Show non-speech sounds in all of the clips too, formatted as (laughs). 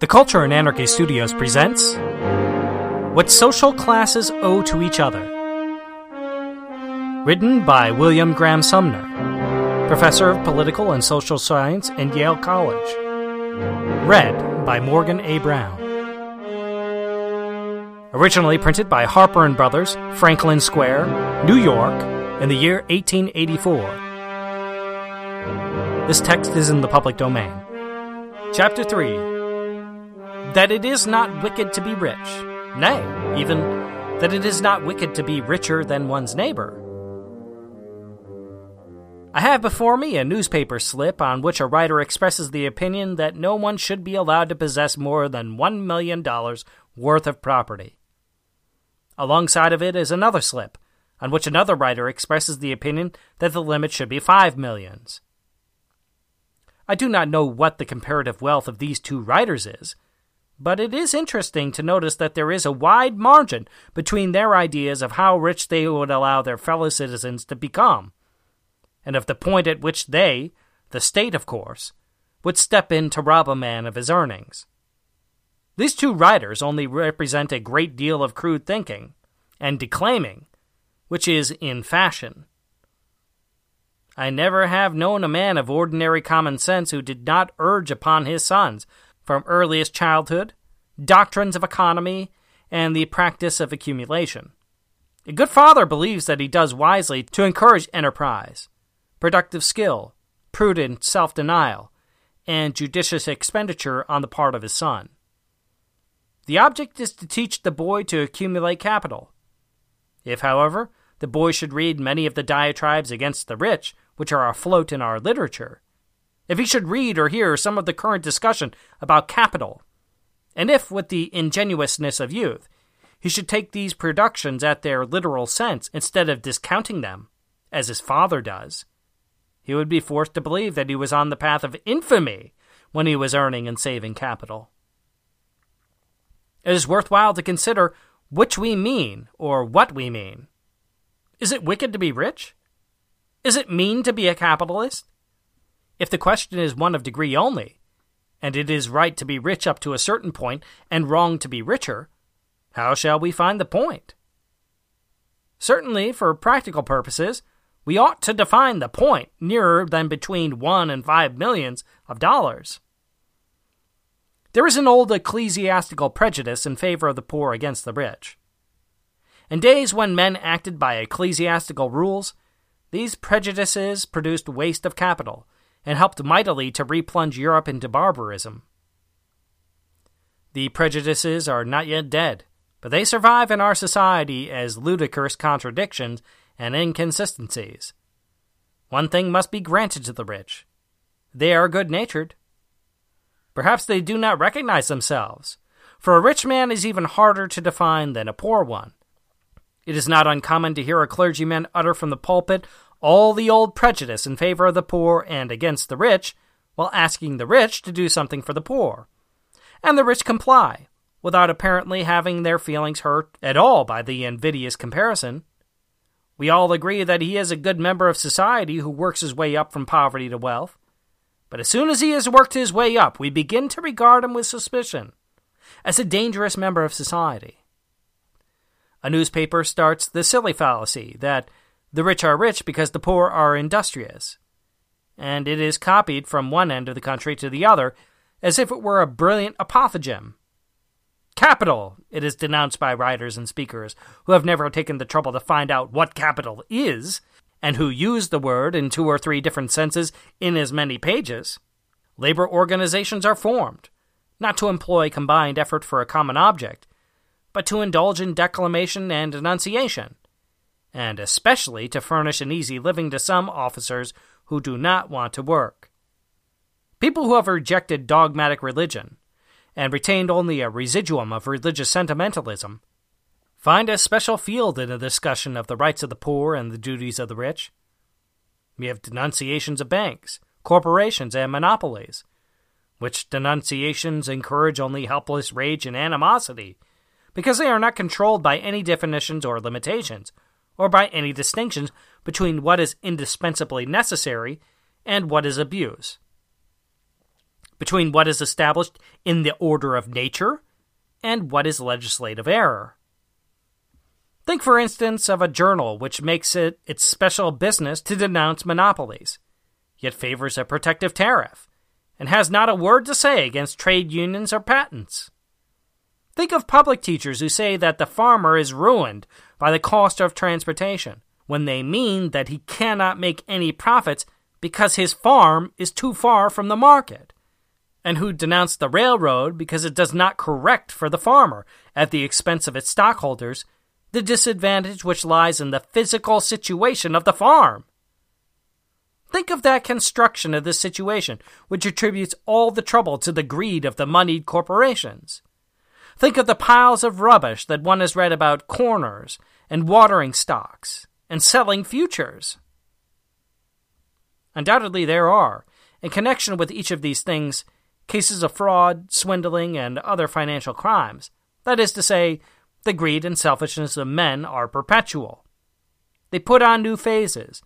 The Culture and Anarchy Studios presents What Social Classes Owe to Each Other. Written by William Graham Sumner, Professor of Political and Social Science in Yale College. Read by Morgan A. Brown. Originally printed by Harper and Brothers, Franklin Square, New York, in the year 1884. This text is in the public domain. Chapter 3 That it is not wicked to be rich, nay, even that it is not wicked to be richer than one's neighbor. I have before me a newspaper slip on which a writer expresses the opinion that no one should be allowed to possess more than $1 million worth of property. Alongside of it is another slip, on which another writer expresses the opinion that the limit should be five millions. I do not know what the comparative wealth of these two writers is, but it is interesting to notice that there is a wide margin between their ideas of how rich they would allow their fellow citizens to become, and of the point at which they, the state of course, would step in to rob a man of his earnings. These two writers only represent a great deal of crude thinking and declaiming, which is in fashion. I never have known a man of ordinary common sense who did not urge upon his sons, from earliest childhood, doctrines of economy and the practice of accumulation. A good father believes that he does wisely to encourage enterprise, productive skill, prudent self denial, and judicious expenditure on the part of his son. The object is to teach the boy to accumulate capital. If, however, the boy should read many of the diatribes against the rich which are afloat in our literature, if he should read or hear some of the current discussion about capital, and if, with the ingenuousness of youth, he should take these productions at their literal sense instead of discounting them, as his father does, he would be forced to believe that he was on the path of infamy when he was earning and saving capital. It is worthwhile to consider which we mean or what we mean. Is it wicked to be rich? Is it mean to be a capitalist? If the question is one of degree only, and it is right to be rich up to a certain point and wrong to be richer, how shall we find the point? Certainly, for practical purposes, we ought to define the point nearer than between one and five millions of dollars. There is an old ecclesiastical prejudice in favor of the poor against the rich. In days when men acted by ecclesiastical rules, these prejudices produced waste of capital and helped mightily to replunge Europe into barbarism. The prejudices are not yet dead, but they survive in our society as ludicrous contradictions and inconsistencies. One thing must be granted to the rich they are good natured. Perhaps they do not recognize themselves, for a rich man is even harder to define than a poor one. It is not uncommon to hear a clergyman utter from the pulpit all the old prejudice in favor of the poor and against the rich, while asking the rich to do something for the poor. And the rich comply, without apparently having their feelings hurt at all by the invidious comparison. We all agree that he is a good member of society who works his way up from poverty to wealth. But as soon as he has worked his way up, we begin to regard him with suspicion, as a dangerous member of society. A newspaper starts the silly fallacy that the rich are rich because the poor are industrious, and it is copied from one end of the country to the other as if it were a brilliant apothegm. Capital, it is denounced by writers and speakers who have never taken the trouble to find out what capital is, and who use the word in two or three different senses in as many pages. Labor organizations are formed, not to employ combined effort for a common object, but to indulge in declamation and denunciation, and especially to furnish an easy living to some officers who do not want to work. People who have rejected dogmatic religion and retained only a residuum of religious sentimentalism Find a special field in a discussion of the rights of the poor and the duties of the rich. We have denunciations of banks, corporations, and monopolies, which denunciations encourage only helpless rage and animosity, because they are not controlled by any definitions or limitations, or by any distinctions between what is indispensably necessary and what is abuse. between what is established in the order of nature and what is legislative error. Think, for instance, of a journal which makes it its special business to denounce monopolies, yet favors a protective tariff, and has not a word to say against trade unions or patents. Think of public teachers who say that the farmer is ruined by the cost of transportation, when they mean that he cannot make any profits because his farm is too far from the market, and who denounce the railroad because it does not correct for the farmer, at the expense of its stockholders, the disadvantage which lies in the physical situation of the farm. Think of that construction of this situation, which attributes all the trouble to the greed of the moneyed corporations. Think of the piles of rubbish that one has read about corners and watering stocks and selling futures. Undoubtedly, there are, in connection with each of these things, cases of fraud, swindling, and other financial crimes. That is to say, the greed and selfishness of men are perpetual. They put on new phases,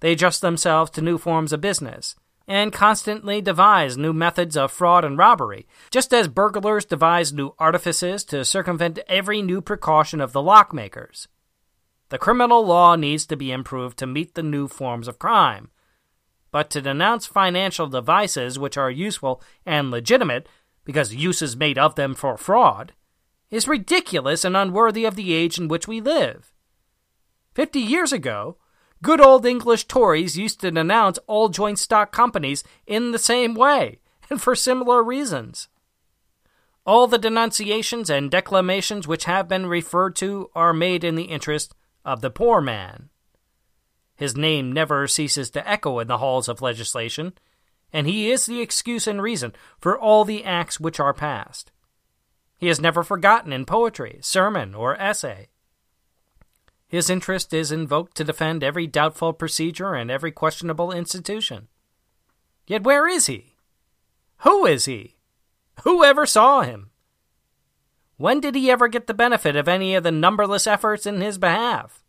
they adjust themselves to new forms of business, and constantly devise new methods of fraud and robbery, just as burglars devise new artifices to circumvent every new precaution of the lockmakers. The criminal law needs to be improved to meet the new forms of crime. But to denounce financial devices which are useful and legitimate because use is made of them for fraud is ridiculous and unworthy of the age in which we live. Fifty years ago, good old English Tories used to denounce all joint stock companies in the same way, and (laughs) for similar reasons. All the denunciations and declamations which have been referred to are made in the interest of the poor man. His name never ceases to echo in the halls of legislation, and he is the excuse and reason for all the acts which are passed. He is never forgotten in poetry, sermon, or essay. His interest is invoked to defend every doubtful procedure and every questionable institution. Yet where is he? Who is he? Who ever saw him? When did he ever get the benefit of any of the numberless efforts in his behalf?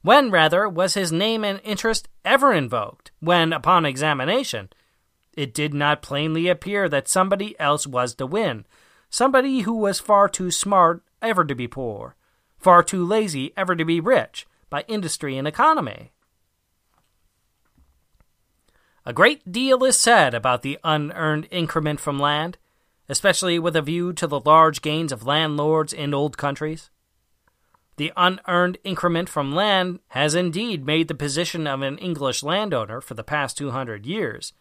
When, rather, was his name and interest ever invoked, when, upon examination, it did not plainly appear that somebody else was to win, Somebody who was far too smart ever to be poor, far too lazy ever to be rich by industry and economy. A great deal is said about the unearned increment from land, especially with a view to the large gains of landlords in old countries. The unearned increment from land has indeed made the position of an English landowner for the past 200 years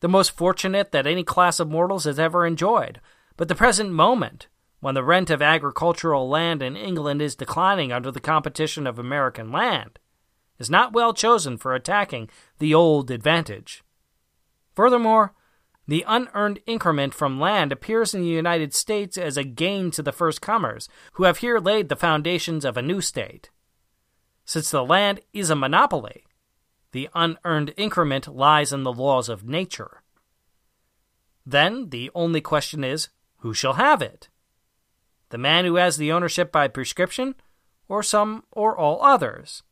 the most fortunate that any class of mortals has ever enjoyed, but the present moment, when the rent of agricultural land in England is declining under the competition of American land, is not well chosen for attacking the old advantage. Furthermore, the unearned increment from land appears in the United States as a gain to the first comers, who have here laid the foundations of a new state. Since the land is a monopoly, the unearned increment lies in the laws of nature. Then the only question is who shall have it? The man who has the ownership by prescription, or some or all others?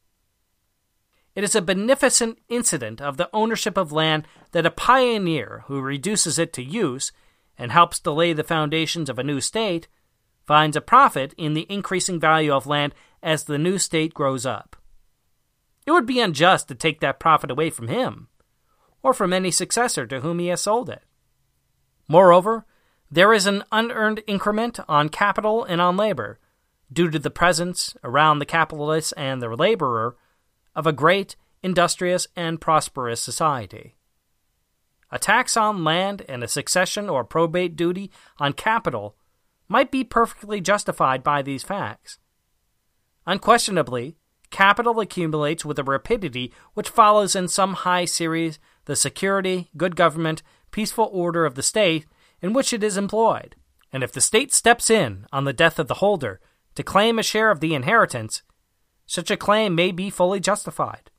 It is a beneficent incident of the ownership of land that a pioneer who reduces it to use and helps to lay the foundations of a new state finds a profit in the increasing value of land as the new state grows up. It would be unjust to take that profit away from him, or from any successor to whom he has sold it. Moreover, there is an unearned increment on capital and on labor, due to the presence, around the capitalist and the laborer, of a great, industrious, and prosperous society. A tax on land and a succession or probate duty on capital might be perfectly justified by these facts. Unquestionably, capital accumulates with a rapidity which follows in some high series the security, good government, peaceful order of the state in which it is employed, and if the state steps in on the death of the holder to claim a share of the inheritance, such a claim may be fully justified.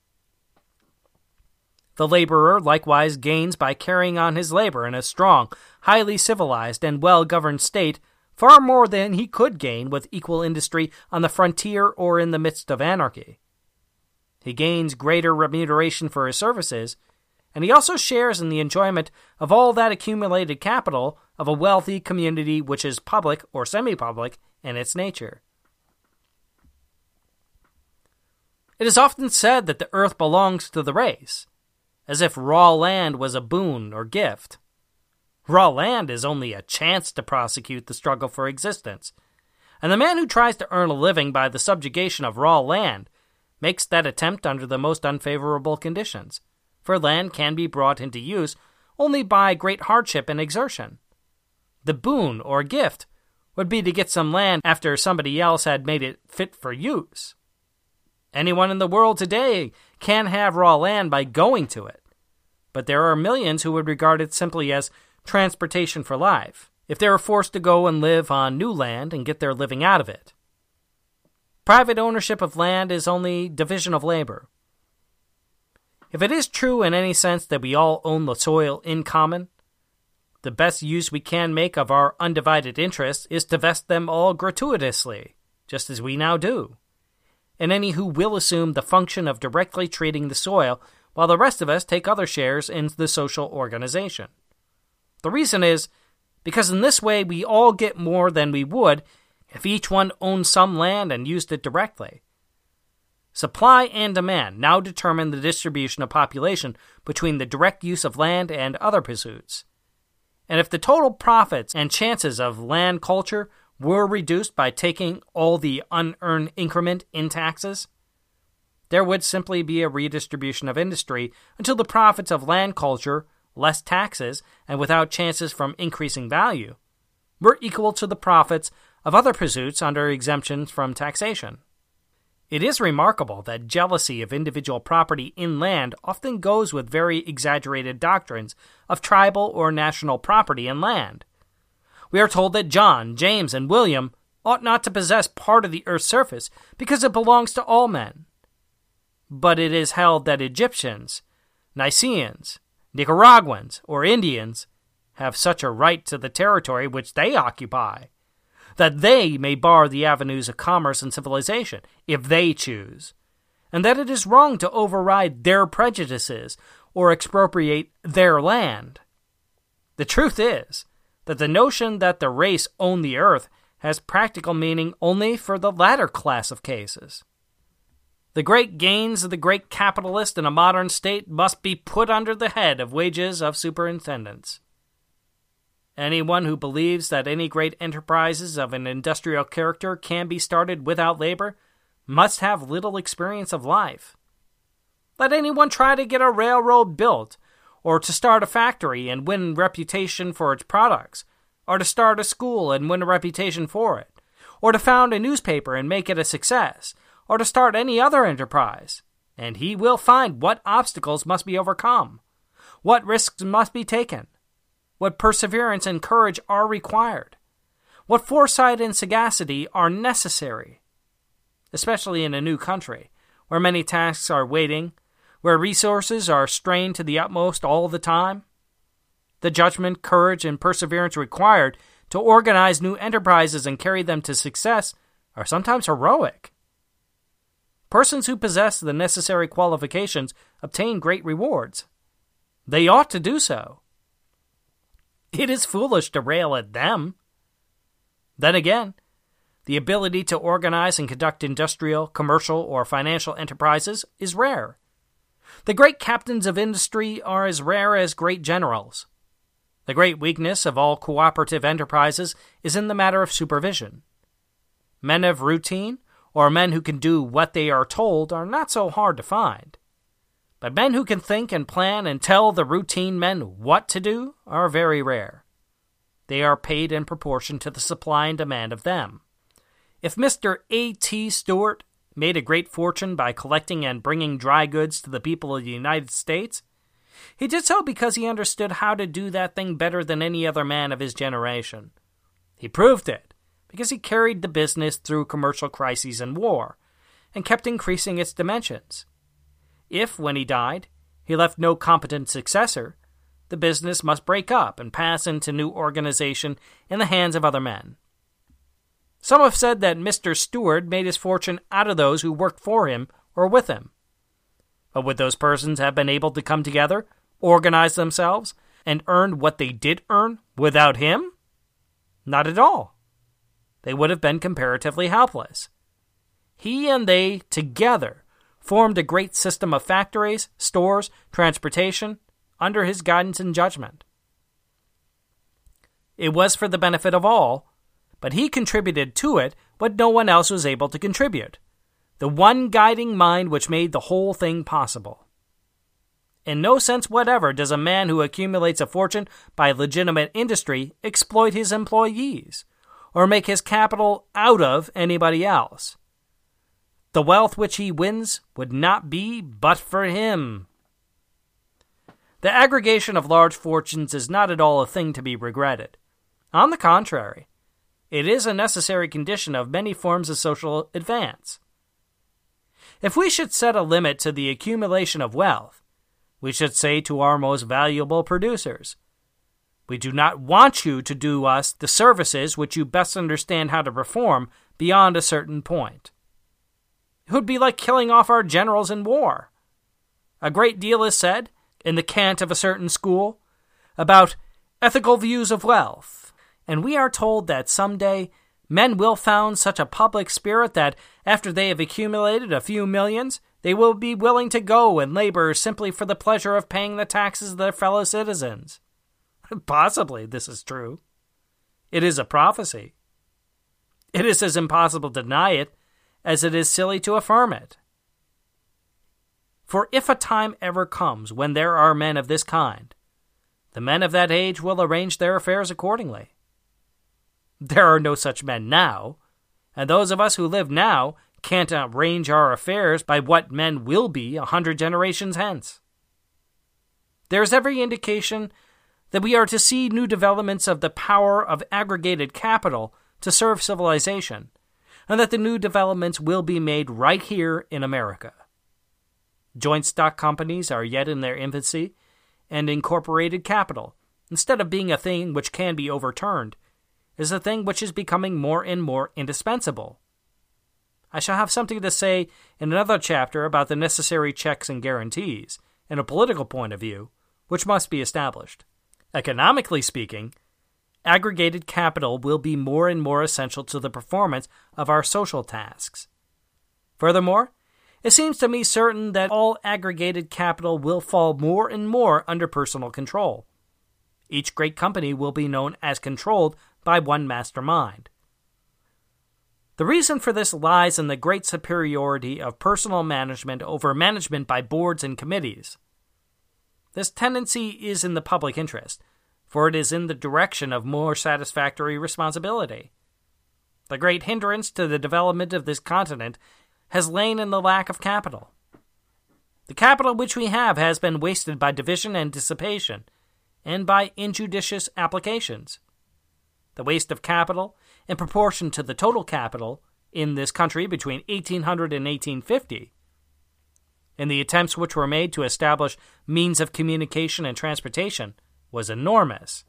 The laborer likewise gains by carrying on his labor in a strong, highly civilized, and well governed state far more than he could gain with equal industry on the frontier or in the midst of anarchy. He gains greater remuneration for his services and he also shares in the enjoyment of all that accumulated capital of a wealthy community which is public or semi public in its nature. It is often said that the earth belongs to the race, as if raw land was a boon or gift. Raw land is only a chance to prosecute the struggle for existence, and the man who tries to earn a living by the subjugation of raw land makes that attempt under the most unfavorable conditions for land can be brought into use only by great hardship and exertion. The boon or gift would be to get some land after somebody else had made it fit for use. Anyone in the world today can have raw land by going to it, but there are millions who would regard it simply as transportation for life if they were forced to go and live on new land and get their living out of it. Private ownership of land is only division of labor. If it is true in any sense that we all own the soil in common, the best use we can make of our undivided interests is to vest them all gratuitously, just as we now do. And any who will assume the function of directly treating the soil, while the rest of us take other shares in the social organization. The reason is because in this way we all get more than we would if each one owned some land and used it directly. Supply and demand now determine the distribution of population between the direct use of land and other pursuits. And if the total profits and chances of land culture were reduced by taking all the unearned increment in taxes, there would simply be a redistribution of industry until the profits of land culture, less taxes, and without chances from increasing value, were equal to the profits of other pursuits under exemptions from taxation. It is remarkable that jealousy of individual property in land often goes with very exaggerated doctrines of tribal or national property in land. We are told that John, James, and William ought not to possess part of the earth's surface because it belongs to all men. But it is held that Egyptians, Nicaeans, Nicaraguans, or Indians have such a right to the territory which they occupy that they may bar the avenues of commerce and civilization if they choose, and that it is wrong to override their prejudices or expropriate their land. The truth is that the notion that the race own the earth has practical meaning only for the latter class of cases. The great gains of the great capitalist in a modern state must be put under the head of wages of superintendence. Anyone who believes that any great enterprises of an industrial character can be started without labor must have little experience of life. Let anyone try to get a railroad built, or to start a factory and win reputation for its products, or to start a school and win a reputation for it, or to found a newspaper and make it a success, or to start any other enterprise, and he will find what obstacles must be overcome, what risks must be taken, what perseverance and courage are required, what foresight and sagacity are necessary, especially in a new country where many tasks are waiting, where resources are strained to the utmost all the time. The judgment, courage, and perseverance required to organize new enterprises and carry them to success are sometimes heroic. Persons who possess the necessary qualifications obtain great rewards. They ought to do so. It is foolish to rail at them. Then again, the ability to organize and conduct industrial, commercial, or financial enterprises is rare. The great captains of industry are as rare as great generals. The great weakness of all cooperative enterprises is in the matter of supervision. Men of routine, or men who can do what they are told, are not so hard to find. But men who can think and plan and tell the routine men what to do are very rare. They are paid in proportion to the supply and demand of them. If Mr. A. T. Stewart made a great fortune by collecting and bringing dry goods to the people of the United States, he did so because he understood how to do that thing better than any other man of his generation. He proved it because he carried the business through commercial crises and war, and kept increasing its dimensions. If, when he died, he left no competent successor, the business must break up and pass into new organization in the hands of other men. Some have said that Mr. Stewart made his fortune out of those who worked for him or with him. But would those persons have been able to come together, organize themselves, and earn what they did earn without him? Not at all. They would have been comparatively helpless. He and they together formed a great system of factories, stores, transportation under his guidance and judgment. It was for the benefit of all, but he contributed to it what no one else was able to contribute the one guiding mind which made the whole thing possible. In no sense whatever does a man who accumulates a fortune by legitimate industry exploit his employees, or make his capital out of anybody else. The wealth which he wins would not be but for him. The aggregation of large fortunes is not at all a thing to be regretted. On the contrary, it is a necessary condition of many forms of social advance. If we should set a limit to the accumulation of wealth, we should say to our most valuable producers, We do not want you to do us the services which you best understand how to perform beyond a certain point. It would be like killing off our generals in war. A great deal is said, in the cant of a certain school, about ethical views of wealth and we are told that some day men will found such a public spirit that after they have accumulated a few millions, they will be willing to go and labor simply for the pleasure of paying the taxes of their fellow citizens. (laughs) Possibly this is true. It is a prophecy. It is as impossible to deny it as it is silly to affirm it. For if a time ever comes when there are men of this kind, the men of that age will arrange their affairs accordingly. There are no such men now, and those of us who live now can't arrange our affairs by what men will be a hundred generations hence. There is every indication that we are to see new developments of the power of aggregated capital to serve civilization, and that the new developments will be made right here in America. Joint stock companies are yet in their infancy, and incorporated capital, instead of being a thing which can be overturned, is a thing which is becoming more and more indispensable. I shall have something to say in another chapter about the necessary checks and guarantees, in a political point of view, which must be established. Economically speaking, aggregated capital will be more and more essential to the performance of our social tasks. Furthermore, it seems to me certain that all aggregated capital will fall more and more under personal control. Each great company will be known as controlled by one mastermind. The reason for this lies in the great superiority of personal management over management by boards and committees. This tendency is in the public interest, for it is in the direction of more satisfactory responsibility. The great hindrance to the development of this continent has lain in the lack of capital. The capital which we have has been wasted by division and dissipation, and by injudicious applications the waste of capital, in proportion to the total capital in this country between 1800 and 1850, and the attempts which were made to establish means of communication and transportation, was enormous.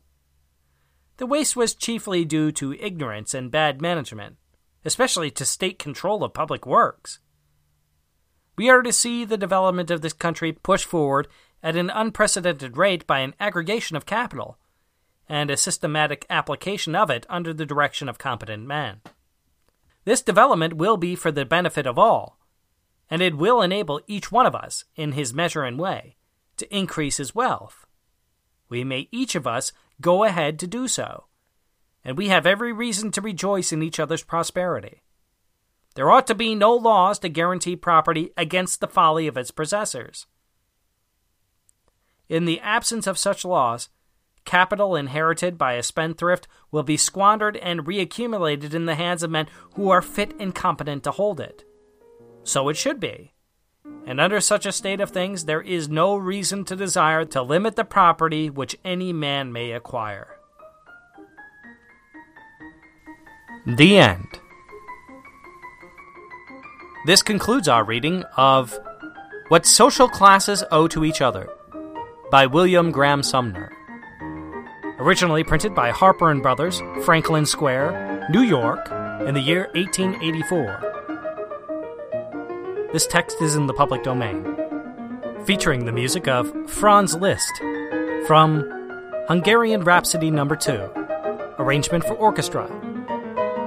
The waste was chiefly due to ignorance and bad management, especially to state control of public works. We are to see the development of this country pushed forward at an unprecedented rate by an aggregation of capital and a systematic application of it under the direction of competent men. This development will be for the benefit of all, and it will enable each one of us, in his measure and way, to increase his wealth. We may each of us go ahead to do so, and we have every reason to rejoice in each other's prosperity. There ought to be no laws to guarantee property against the folly of its possessors. In the absence of such laws, Capital inherited by a spendthrift will be squandered and reaccumulated in the hands of men who are fit and competent to hold it. So it should be. And under such a state of things, there is no reason to desire to limit the property which any man may acquire. The End. This concludes our reading of What Social Classes Owe to Each Other by William Graham Sumner originally printed by Harper and Brothers, Franklin Square, New York, in the year 1884. This text is in the public domain. featuring the music of Franz Liszt from Hungarian Rhapsody No. 2, arrangement for orchestra,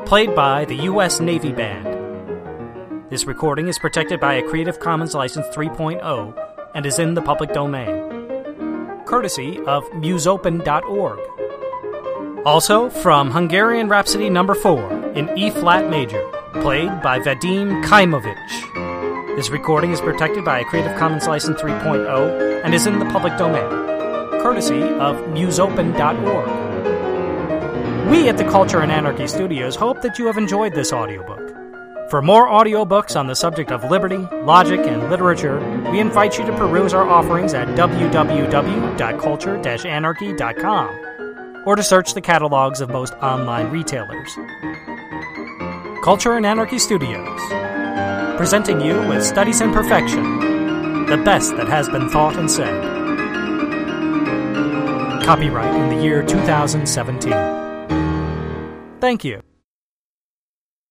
played by the U.S. Navy Band. This recording is protected by a Creative Commons License 3.0 and is in the public domain, courtesy of musopen.org. Also from Hungarian Rhapsody No. 4 in E flat major, played by Vadim Chaimovich. This recording is protected by a Creative Commons License 3.0 and is in the public domain, courtesy of musopen.org. We at the Culture and Anarchy Studios hope that you have enjoyed this audiobook. For more audiobooks on the subject of liberty, logic, and literature, we invite you to peruse our offerings at www.culture-anarchy.com or to search the catalogs of most online retailers. Culture and Anarchy Studios presenting you with Studies in Perfection, the best that has been thought and said. Copyright in the year 2017. Thank you.